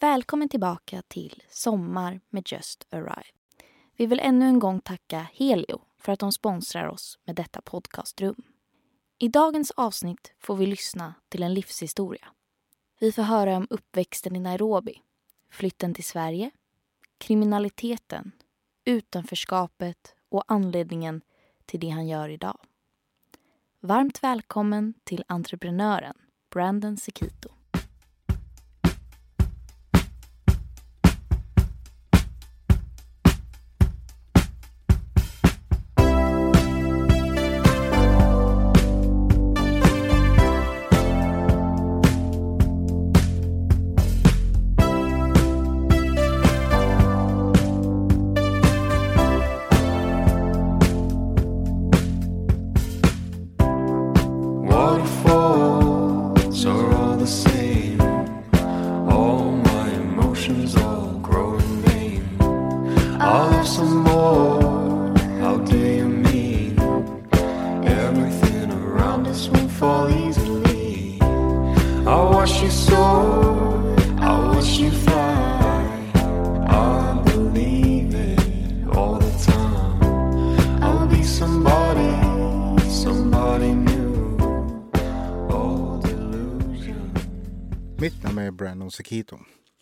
Välkommen tillbaka till Sommar med Just Arrive. Vi vill ännu en gång tacka Helio för att de sponsrar oss med detta podcastrum. I dagens avsnitt får vi lyssna till en livshistoria. Vi får höra om uppväxten i Nairobi, flytten till Sverige, kriminaliteten, utanförskapet och anledningen till det han gör idag. Varmt välkommen till entreprenören Brandon Sekito.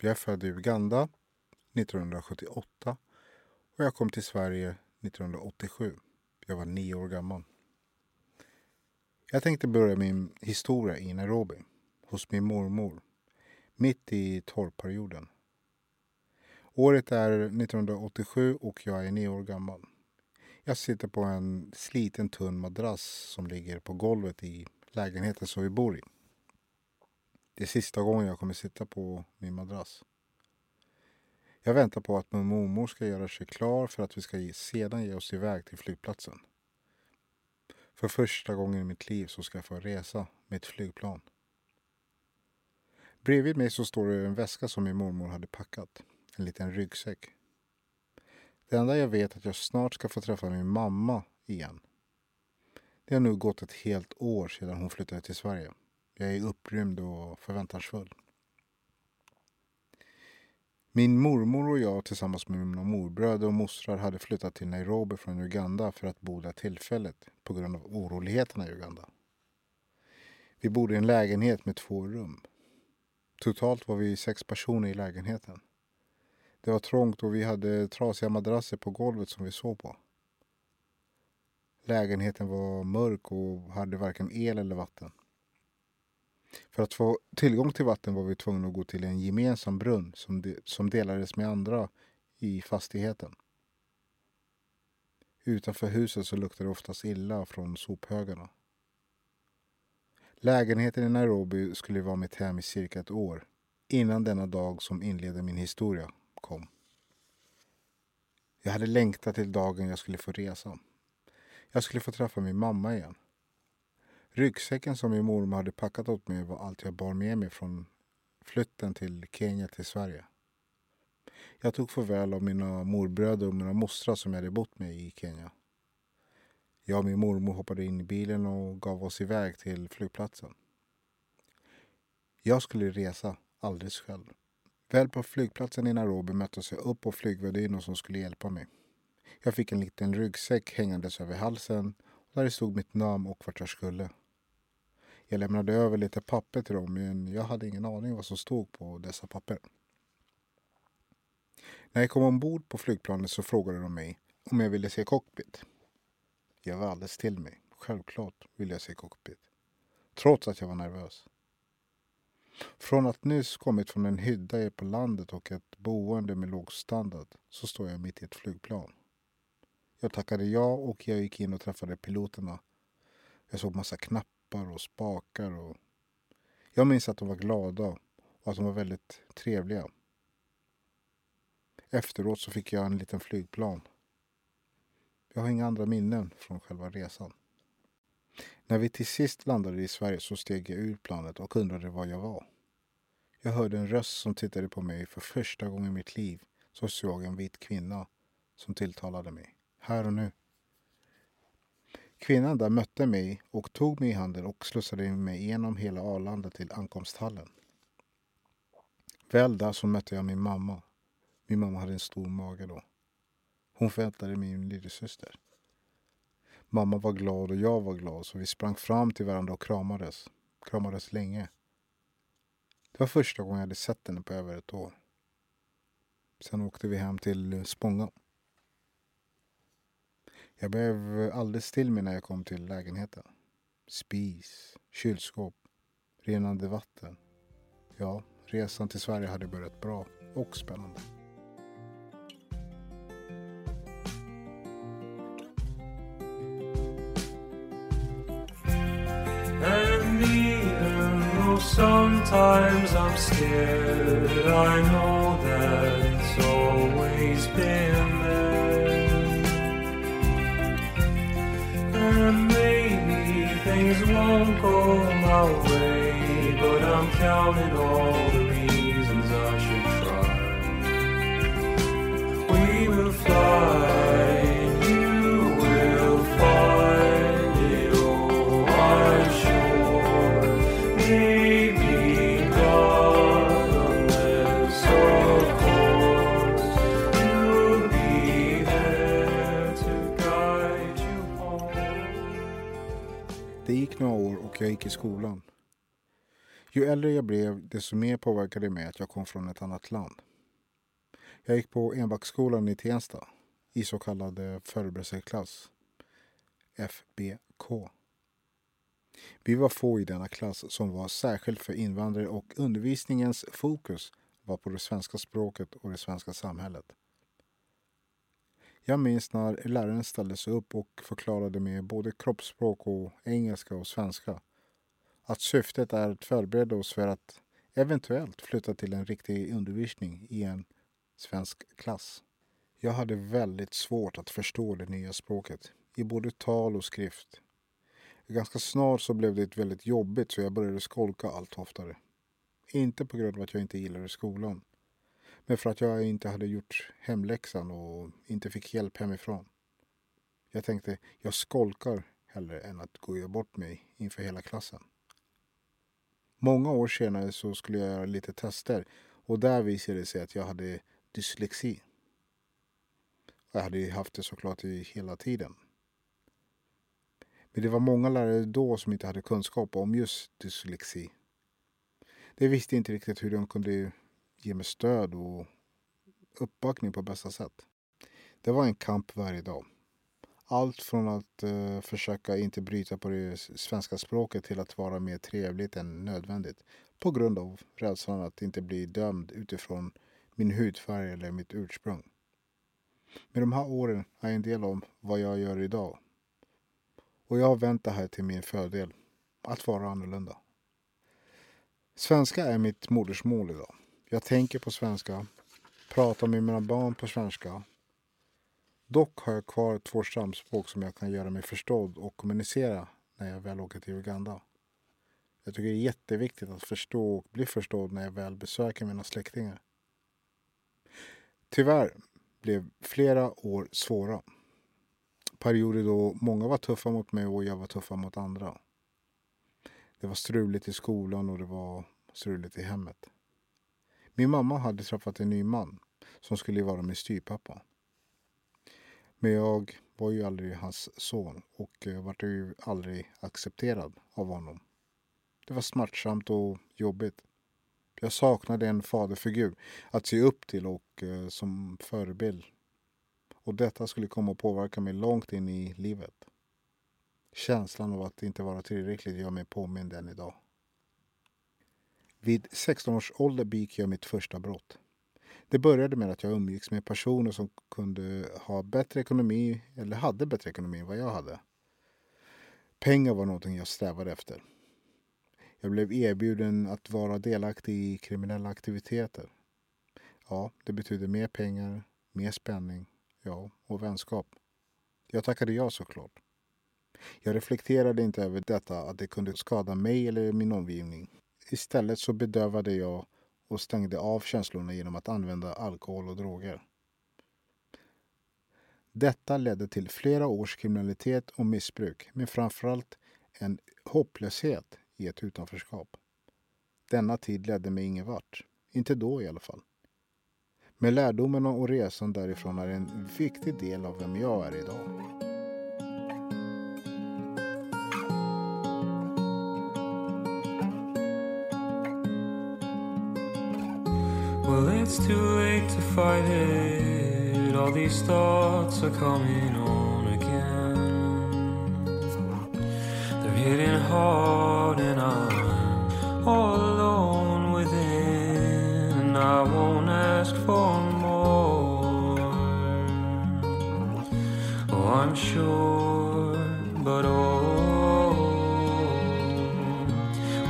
Jag är född i Uganda 1978 och jag kom till Sverige 1987. Jag var nio år gammal. Jag tänkte börja min historia i Nairobi, hos min mormor, mitt i torrperioden. Året är 1987 och jag är nio år gammal. Jag sitter på en sliten tunn madrass som ligger på golvet i lägenheten som vi bor i. Det är sista gången jag kommer sitta på min madrass. Jag väntar på att min mormor ska göra sig klar för att vi ska ge- sedan ge oss iväg till flygplatsen. För första gången i mitt liv så ska jag få resa med ett flygplan. Bredvid mig så står det en väska som min mormor hade packat. En liten ryggsäck. Det enda jag vet är att jag snart ska få träffa min mamma igen. Det har nu gått ett helt år sedan hon flyttade till Sverige. Jag är upprymd och förväntansfull. Min mormor och jag tillsammans med mina morbröder och mostrar hade flyttat till Nairobi från Uganda för att bo där tillfälligt på grund av oroligheterna i Uganda. Vi bodde i en lägenhet med två rum. Totalt var vi sex personer i lägenheten. Det var trångt och vi hade trasiga madrasser på golvet som vi sov på. Lägenheten var mörk och hade varken el eller vatten. För att få tillgång till vatten var vi tvungna att gå till en gemensam brunn som, de, som delades med andra i fastigheten. Utanför huset så luktade det oftast illa från sophögarna. Lägenheten i Nairobi skulle vara mitt hem i cirka ett år innan denna dag som inleder min historia kom. Jag hade längtat till dagen jag skulle få resa. Jag skulle få träffa min mamma igen. Ryggsäcken som min mormor hade packat åt mig var allt jag bar med mig från flytten till Kenya till Sverige. Jag tog farväl av mina morbröder och mina mostrar som jag hade bott med i Kenya. Jag och min mormor hoppade in i bilen och gav oss iväg till flygplatsen. Jag skulle resa alldeles själv. Väl på flygplatsen i Nairobi möttes jag upp av flygvärdinnor som skulle hjälpa mig. Jag fick en liten ryggsäck hängandes över halsen där det stod mitt namn och vart jag skulle. Jag lämnade över lite papper till dem men jag hade ingen aning vad som stod på dessa papper. När jag kom ombord på flygplanet så frågade de mig om jag ville se cockpit. Jag var alldeles till mig. Självklart ville jag se cockpit. Trots att jag var nervös. Från att nyss kommit från en hydda på landet och ett boende med låg standard så står jag mitt i ett flygplan. Jag tackade ja och jag gick in och träffade piloterna. Jag såg massa knappar och spakar och jag minns att de var glada och att de var väldigt trevliga. Efteråt så fick jag en liten flygplan. Jag har inga andra minnen från själva resan. När vi till sist landade i Sverige så steg jag ur planet och undrade var jag var. Jag hörde en röst som tittade på mig för första gången i mitt liv. Så såg jag en vit kvinna som tilltalade mig. Här och nu. Kvinnan där mötte mig och tog mig i handen och slussade mig genom hela Arlanda till ankomsthallen. Väl där så mötte jag min mamma. Min mamma hade en stor mage då. Hon förväntade min lillasyster. Mamma var glad och jag var glad så vi sprang fram till varandra och kramades. Kramades länge. Det var första gången jag hade sett henne på över ett år. Sen åkte vi hem till Spånga. Jag blev alldeles still med när jag kom till lägenheten. Spis, kylskåp, renande vatten. Ja, resan till Sverige hade börjat bra och spännande. And even though sometimes I'm scared, I know that it's always been And maybe things won't go my way, but I'm counting all jag gick i skolan. Ju äldre jag blev, desto mer påverkade det mig att jag kom från ett annat land. Jag gick på Enbacksskolan i Tensta i så kallad förberedelseklass, FBK. Vi var få i denna klass som var särskilt för invandrare och undervisningens fokus var på det svenska språket och det svenska samhället. Jag minns när läraren ställde sig upp och förklarade med både kroppsspråk och engelska och svenska att syftet är att förbereda oss för att eventuellt flytta till en riktig undervisning i en svensk klass. Jag hade väldigt svårt att förstå det nya språket i både tal och skrift. Ganska snart så blev det väldigt jobbigt så jag började skolka allt oftare. Inte på grund av att jag inte gillade skolan. Men för att jag inte hade gjort hemläxan och inte fick hjälp hemifrån. Jag tänkte, jag skolkar hellre än att gå bort mig inför hela klassen. Många år senare så skulle jag göra lite tester och där visade det sig att jag hade dyslexi. Jag hade haft det såklart hela tiden. Men det var många lärare då som inte hade kunskap om just dyslexi. De visste inte riktigt hur de kunde ge mig stöd och uppbackning på bästa sätt. Det var en kamp varje dag. Allt från att eh, försöka inte bryta på det svenska språket till att vara mer trevligt än nödvändigt på grund av rädslan att inte bli dömd utifrån min hudfärg eller mitt ursprung. Med de här åren är jag en del av vad jag gör idag. Och jag har vänt det här till min fördel, att vara annorlunda. Svenska är mitt modersmål idag. Jag tänker på svenska, pratar med mina barn på svenska. Dock har jag kvar två stamspråk som jag kan göra mig förstådd och kommunicera när jag väl åker till Uganda. Jag tycker det är jätteviktigt att förstå och bli förstådd när jag väl besöker mina släktingar. Tyvärr blev flera år svåra. Perioder då många var tuffa mot mig och jag var tuffa mot andra. Det var struligt i skolan och det var struligt i hemmet. Min mamma hade träffat en ny man som skulle vara min styvpappa. Men jag var ju aldrig hans son och vart ju aldrig accepterad av honom. Det var smärtsamt och jobbigt. Jag saknade en faderfigur att se upp till och eh, som förebild. Och detta skulle komma att påverka mig långt in i livet. Känslan av att inte vara tillräcklig gör mig påmind än idag. Vid 16 års ålder begick jag mitt första brott. Det började med att jag umgicks med personer som kunde ha bättre ekonomi eller hade bättre ekonomi än vad jag hade. Pengar var någonting jag strävade efter. Jag blev erbjuden att vara delaktig i kriminella aktiviteter. Ja, det betydde mer pengar, mer spänning, ja, och vänskap. Jag tackade ja såklart. Jag reflekterade inte över detta att det kunde skada mig eller min omgivning. Istället så bedövade jag och stängde av känslorna genom att använda alkohol och droger. Detta ledde till flera års kriminalitet och missbruk, men framförallt en hopplöshet i ett utanförskap. Denna tid ledde mig ingen vart. Inte då i alla fall. Men lärdomarna och resan därifrån är en viktig del av vem jag är idag. Well, it's too late to fight it. All these thoughts are coming on again. They're hitting hard, and I'm all alone within. And I won't ask for more. Oh, I'm sure, but oh,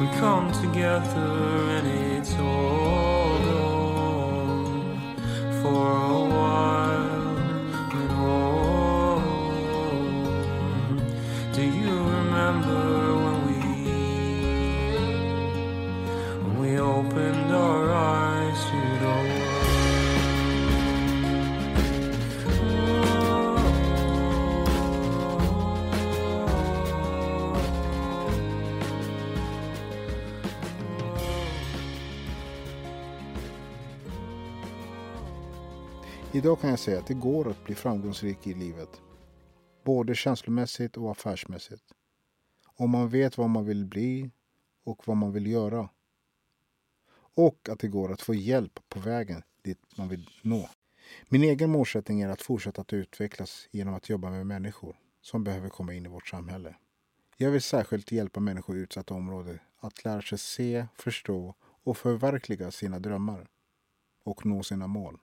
we come together and it's all Idag kan jag säga att det går att bli framgångsrik i livet. Både känslomässigt och affärsmässigt. Om man vet vad man vill bli och vad man vill göra. Och att det går att få hjälp på vägen dit man vill nå. Min egen målsättning är att fortsätta att utvecklas genom att jobba med människor som behöver komma in i vårt samhälle. Jag vill särskilt hjälpa människor i utsatta områden att lära sig se, förstå och förverkliga sina drömmar och nå sina mål.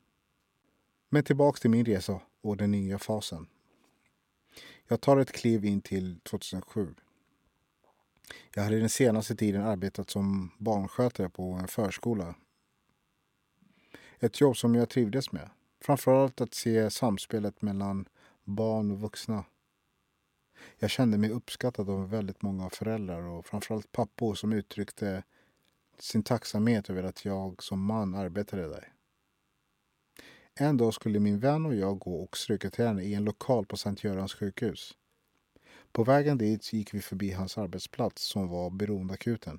Men tillbaks till min resa och den nya fasen. Jag tar ett kliv in till 2007. Jag hade den senaste tiden arbetat som barnskötare på en förskola. Ett jobb som jag trivdes med. Framförallt att se samspelet mellan barn och vuxna. Jag kände mig uppskattad av väldigt många föräldrar och framförallt pappor som uttryckte sin tacksamhet över att jag som man arbetade där. En dag skulle min vän och jag gå och stryka i en lokal på Sankt Görans sjukhus. På vägen dit gick vi förbi hans arbetsplats som var beroendeakuten.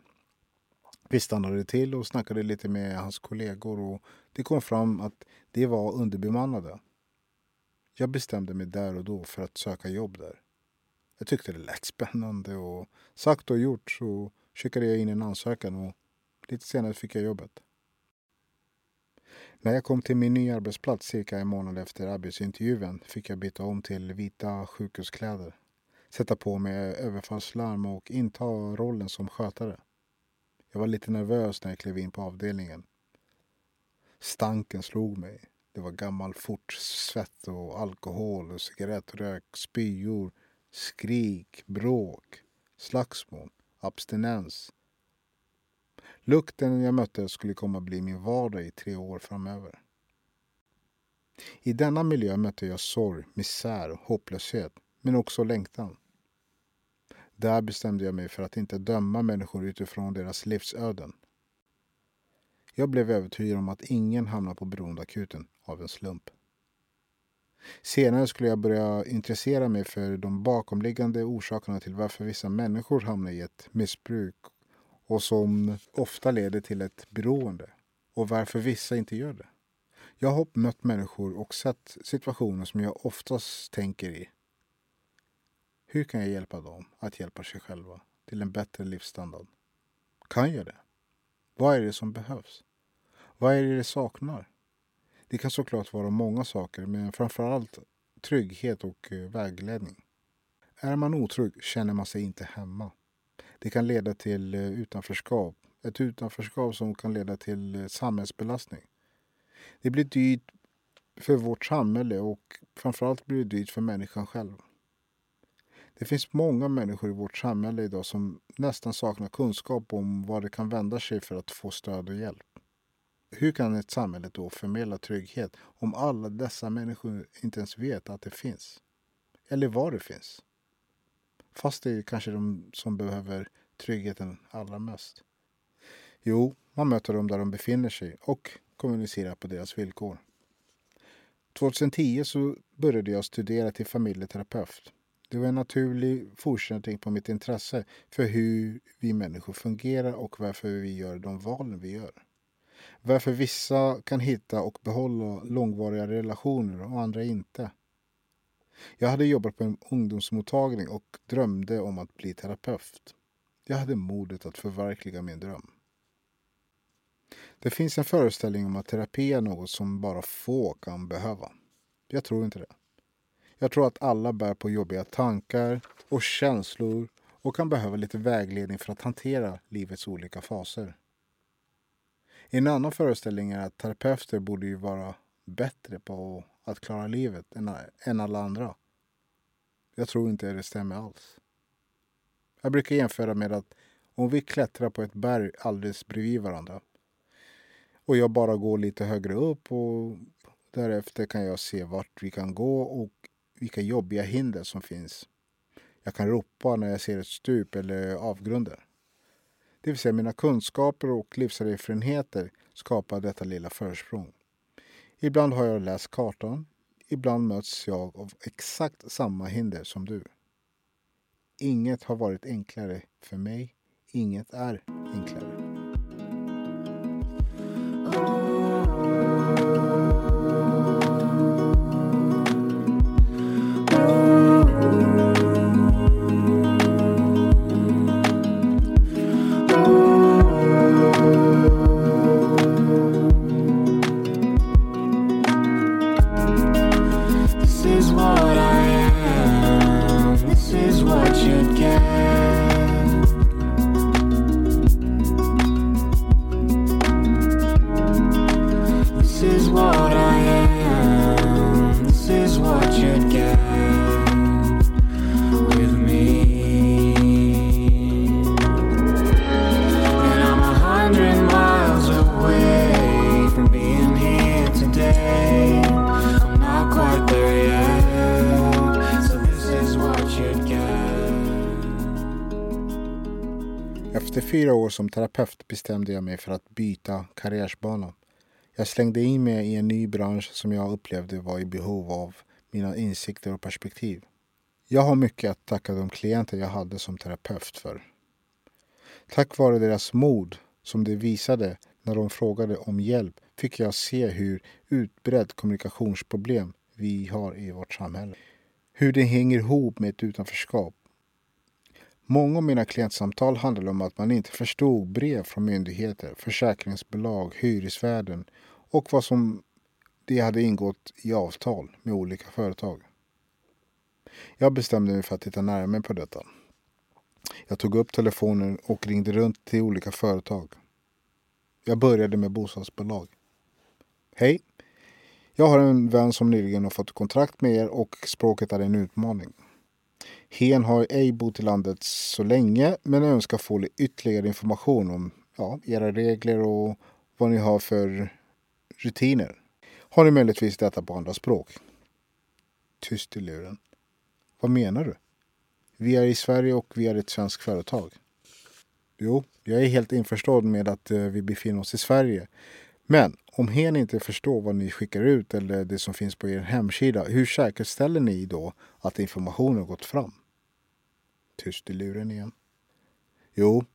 Vi stannade till och snackade lite med hans kollegor och det kom fram att de var underbemannade. Jag bestämde mig där och då för att söka jobb där. Jag tyckte det lät spännande och sagt och gjort så skickade jag in en ansökan och lite senare fick jag jobbet. När jag kom till min nya arbetsplats cirka en månad efter arbetsintervjun fick jag byta om till vita sjukhuskläder, sätta på mig överfallslarm och inta rollen som skötare. Jag var lite nervös när jag klev in på avdelningen. Stanken slog mig. Det var gammal fort svett och alkohol och cigarettrök, spyor, skrik, bråk, slagsmål, abstinens, Lukten jag mötte skulle komma att bli min vardag i tre år framöver. I denna miljö mötte jag sorg, misär, hopplöshet, men också längtan. Där bestämde jag mig för att inte döma människor utifrån deras livsöden. Jag blev övertygad om att ingen hamnar på beroendeakuten av en slump. Senare skulle jag börja intressera mig för de bakomliggande orsakerna till varför vissa människor hamnar i ett missbruk och som ofta leder till ett beroende och varför vissa inte gör det. Jag har mött människor och sett situationer som jag oftast tänker i. Hur kan jag hjälpa dem att hjälpa sig själva till en bättre livsstandard? Kan jag det? Vad är det som behövs? Vad är det de saknar? Det kan såklart vara många saker, men framförallt trygghet och eh, vägledning. Är man otrygg känner man sig inte hemma. Det kan leda till eh, utanförskap. Ett utanförskap som kan leda till eh, samhällsbelastning. Det blir dyrt för vårt samhälle och framförallt blir det dyrt för människan själv. Det finns många människor i vårt samhälle idag som nästan saknar kunskap om vad de kan vända sig för att få stöd och hjälp. Hur kan ett samhälle då förmedla trygghet om alla dessa människor inte ens vet att det finns? Eller var det finns? Fast det är kanske de som behöver tryggheten allra mest. Jo, man möter dem där de befinner sig och kommunicerar på deras villkor. 2010 så började jag studera till familjeterapeut. Det var en naturlig fortsättning på mitt intresse för hur vi människor fungerar och varför vi gör de valen vi gör. Varför vissa kan hitta och behålla långvariga relationer och andra inte. Jag hade jobbat på en ungdomsmottagning och drömde om att bli terapeut. Jag hade modet att förverkliga min dröm. Det finns en föreställning om att terapi är något som bara få kan behöva. Jag tror inte det. Jag tror att alla bär på jobbiga tankar och känslor och kan behöva lite vägledning för att hantera livets olika faser. En annan föreställning är att terapeuter borde ju vara bättre på att klara livet än alla andra. Jag tror inte det stämmer alls. Jag brukar jämföra med att om vi klättrar på ett berg alldeles bredvid varandra och jag bara går lite högre upp och därefter kan jag se vart vi kan gå och vilka jobbiga hinder som finns. Jag kan ropa när jag ser ett stup eller avgrunder. Det vill säga mina kunskaper och livserfarenheter skapar detta lilla försprång. Ibland har jag läst kartan. Ibland möts jag av exakt samma hinder som du. Inget har varit enklare för mig. Inget är enklare. Is what you'd get. År som terapeut bestämde jag mig för att byta karriärsbana. Jag slängde in mig i en ny bransch som jag upplevde var i behov av mina insikter och perspektiv. Jag har mycket att tacka de klienter jag hade som terapeut för. Tack vare deras mod som de visade när de frågade om hjälp fick jag se hur utbredd kommunikationsproblem vi har i vårt samhälle. Hur det hänger ihop med ett utanförskap Många av mina klientsamtal handlade om att man inte förstod brev från myndigheter, försäkringsbolag, hyresvärden och vad som de hade ingått i avtal med olika företag. Jag bestämde mig för att titta närmare på detta. Jag tog upp telefonen och ringde runt till olika företag. Jag började med bostadsbolag. Hej! Jag har en vän som nyligen har fått kontrakt med er och språket är en utmaning. Hen har ej bott i landet så länge men önskar få ytterligare information om ja, era regler och vad ni har för rutiner. Har ni möjligtvis detta på andra språk? Tyst i luren. Vad menar du? Vi är i Sverige och vi är ett svenskt företag. Jo, jag är helt införstådd med att eh, vi befinner oss i Sverige. Men om hen inte förstår vad ni skickar ut eller det som finns på er hemsida, hur säkerställer ni då att informationen gått fram? Tyst i luren igen. Jo,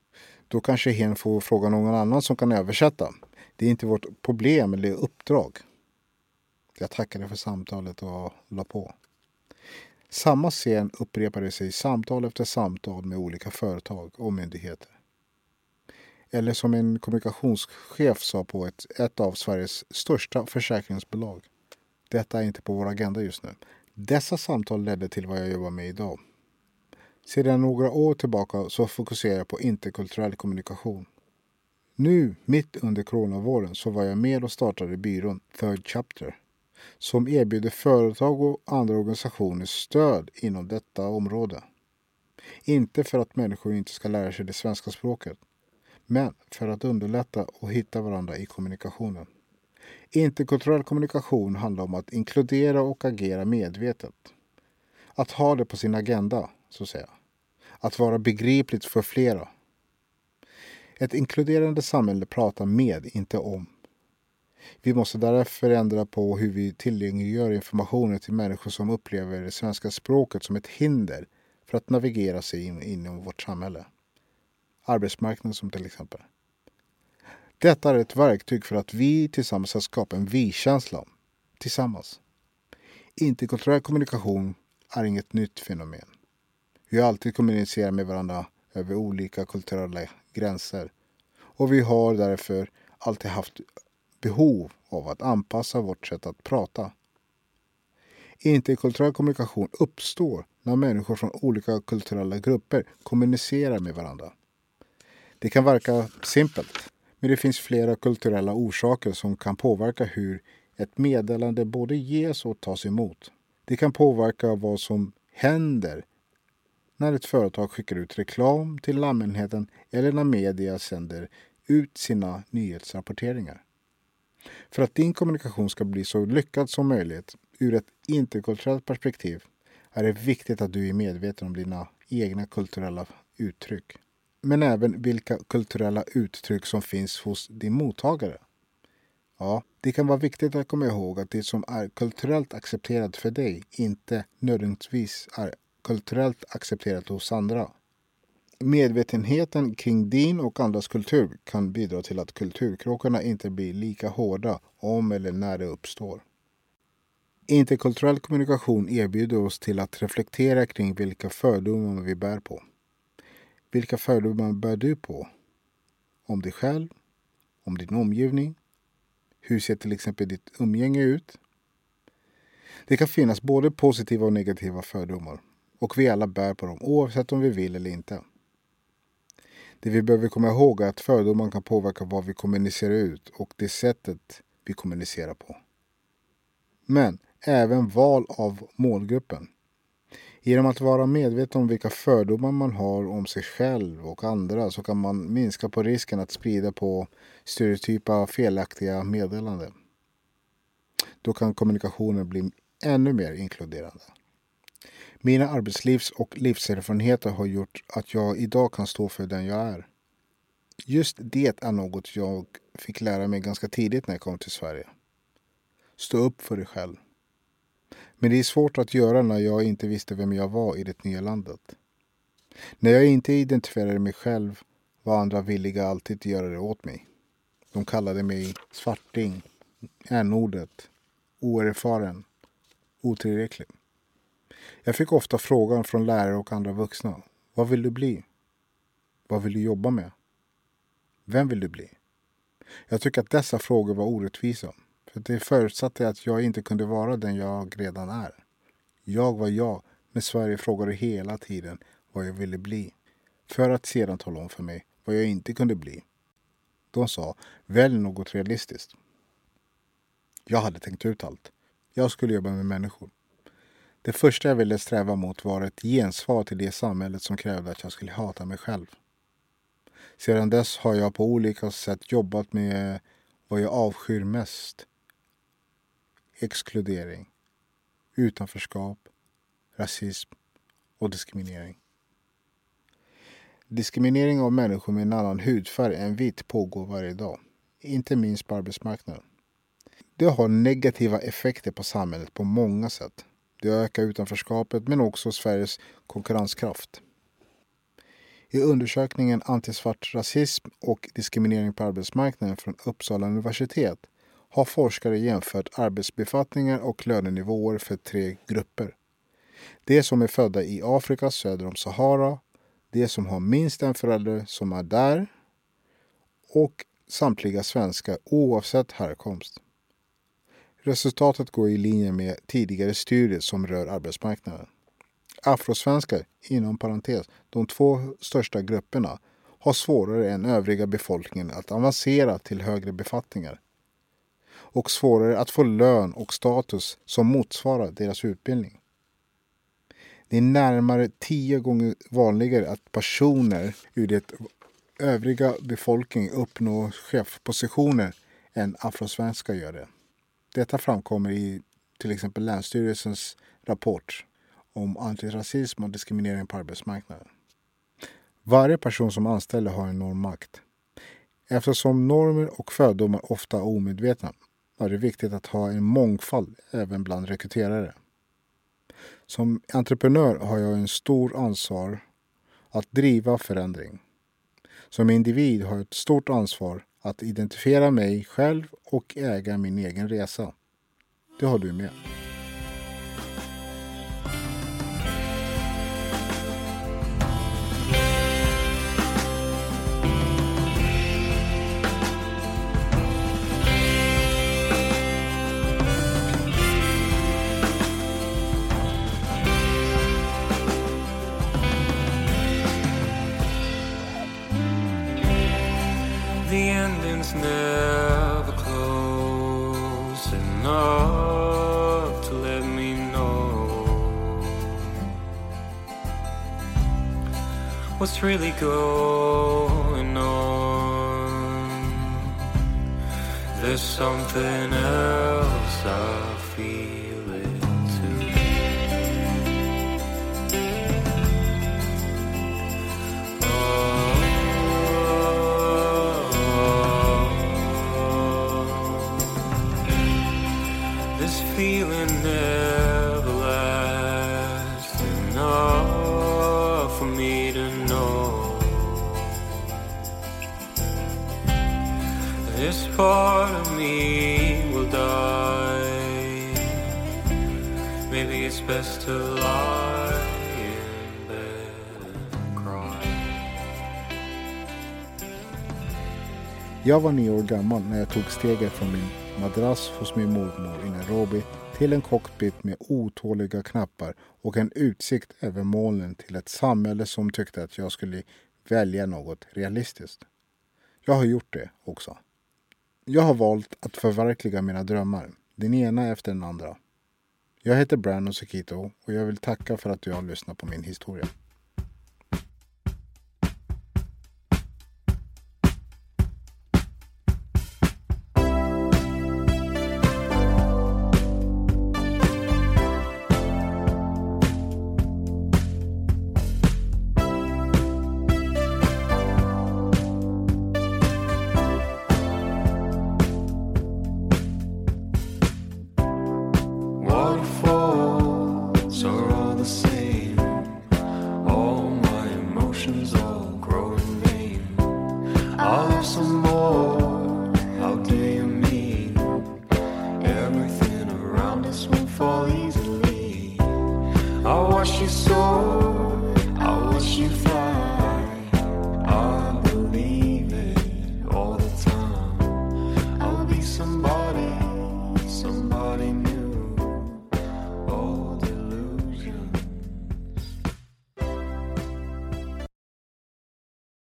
då kanske hen får fråga någon annan som kan översätta. Det är inte vårt problem eller uppdrag. Jag tackade för samtalet och la på. Samma scen upprepade sig samtal efter samtal med olika företag och myndigheter. Eller som en kommunikationschef sa på ett, ett av Sveriges största försäkringsbolag. Detta är inte på vår agenda just nu. Dessa samtal ledde till vad jag jobbar med idag. Sedan några år tillbaka så fokuserar jag på interkulturell kommunikation. Nu, mitt under coronavåren, så var jag med och startade byrån Third Chapter som erbjuder företag och andra organisationer stöd inom detta område. Inte för att människor inte ska lära sig det svenska språket, men för att underlätta och hitta varandra i kommunikationen. Interkulturell kommunikation handlar om att inkludera och agera medvetet. Att ha det på sin agenda, så att säga. Att vara begripligt för flera. Ett inkluderande samhälle pratar med, inte om. Vi måste därför ändra på hur vi tillgängliggör informationen till människor som upplever det svenska språket som ett hinder för att navigera sig in, inom vårt samhälle. Arbetsmarknaden som till exempel. Detta är ett verktyg för att vi tillsammans ska skapa en vi-känsla. Tillsammans. Interkulturell kommunikation är inget nytt fenomen. Vi har alltid kommunicerat med varandra över olika kulturella gränser och vi har därför alltid haft behov av att anpassa vårt sätt att prata. Interkulturell kommunikation uppstår när människor från olika kulturella grupper kommunicerar med varandra. Det kan verka simpelt, men det finns flera kulturella orsaker som kan påverka hur ett meddelande både ges och tas emot. Det kan påverka vad som händer när ett företag skickar ut reklam till allmänheten eller när media sänder ut sina nyhetsrapporteringar. För att din kommunikation ska bli så lyckad som möjligt ur ett interkulturellt perspektiv är det viktigt att du är medveten om dina egna kulturella uttryck. Men även vilka kulturella uttryck som finns hos din mottagare. Ja, det kan vara viktigt att komma ihåg att det som är kulturellt accepterat för dig inte nödvändigtvis är kulturellt accepterat hos andra. Medvetenheten kring din och andras kultur kan bidra till att kulturkrockarna inte blir lika hårda om eller när det uppstår. Interkulturell kommunikation erbjuder oss till att reflektera kring vilka fördomar vi bär på. Vilka fördomar bär du på? Om dig själv? Om din omgivning? Hur ser till exempel ditt umgänge ut? Det kan finnas både positiva och negativa fördomar och vi alla bär på dem oavsett om vi vill eller inte. Det vi behöver komma ihåg är att fördomar kan påverka vad vi kommunicerar ut och det sättet vi kommunicerar på. Men även val av målgruppen. Genom att vara medveten om vilka fördomar man har om sig själv och andra så kan man minska på risken att sprida på stereotypa felaktiga meddelanden. Då kan kommunikationen bli ännu mer inkluderande. Mina arbetslivs och livserfarenheter har gjort att jag idag kan stå för den jag är. Just det är något jag fick lära mig ganska tidigt när jag kom till Sverige. Stå upp för dig själv. Men det är svårt att göra när jag inte visste vem jag var i det nya landet. När jag inte identifierade mig själv var andra villiga alltid att göra det åt mig. De kallade mig svarting, n-ordet, oerfaren, otillräcklig. Jag fick ofta frågan från lärare och andra vuxna. Vad vill du bli? Vad vill du jobba med? Vem vill du bli? Jag tycker att dessa frågor var orättvisa. För det förutsatte att jag inte kunde vara den jag redan är. Jag var jag, men Sverige frågade hela tiden vad jag ville bli. För att sedan tala om för mig vad jag inte kunde bli. De sa, välj något realistiskt. Jag hade tänkt ut allt. Jag skulle jobba med människor. Det första jag ville sträva mot var ett gensvar till det samhället som krävde att jag skulle hata mig själv. Sedan dess har jag på olika sätt jobbat med vad jag avskyr mest. Exkludering, utanförskap, rasism och diskriminering. Diskriminering av människor med en annan hudfärg än vit pågår varje dag, inte minst på arbetsmarknaden. Det har negativa effekter på samhället på många sätt. Det ökar utanförskapet men också Sveriges konkurrenskraft. I undersökningen Antisvart rasism och diskriminering på arbetsmarknaden från Uppsala universitet har forskare jämfört arbetsbefattningar och lönenivåer för tre grupper. De som är födda i Afrika söder om Sahara, de som har minst en förälder som är där och samtliga svenskar oavsett härkomst. Resultatet går i linje med tidigare studier som rör arbetsmarknaden. Afrosvenskar, inom parentes, de två största grupperna, har svårare än övriga befolkningen att avancera till högre befattningar och svårare att få lön och status som motsvarar deras utbildning. Det är närmare tio gånger vanligare att personer ur det övriga befolkningen uppnår chefpositioner än afrosvenskar gör det. Detta framkommer i till exempel Länsstyrelsens rapport om antirasism och diskriminering på arbetsmarknaden. Varje person som anställer har en normmakt. Eftersom normer och fördomar ofta är omedvetna är det viktigt att ha en mångfald även bland rekryterare. Som entreprenör har jag en stor ansvar att driva förändring. Som individ har jag ett stort ansvar att identifiera mig själv och äga min egen resa. Det har du med. Ending's never close enough to let me know what's really going on. There's something else I This part of me will die. Maybe it's best to lie in bed and cry. Jag var nio år gammal när jag tog steget från min madrass hos min mormor i Nairobi till en cockpit med otåliga knappar och en utsikt över molnen till ett samhälle som tyckte att jag skulle välja något realistiskt. Jag har gjort det också. Jag har valt att förverkliga mina drömmar, den ena efter den andra. Jag heter Brandon Sekito och jag vill tacka för att du har lyssnat på min historia.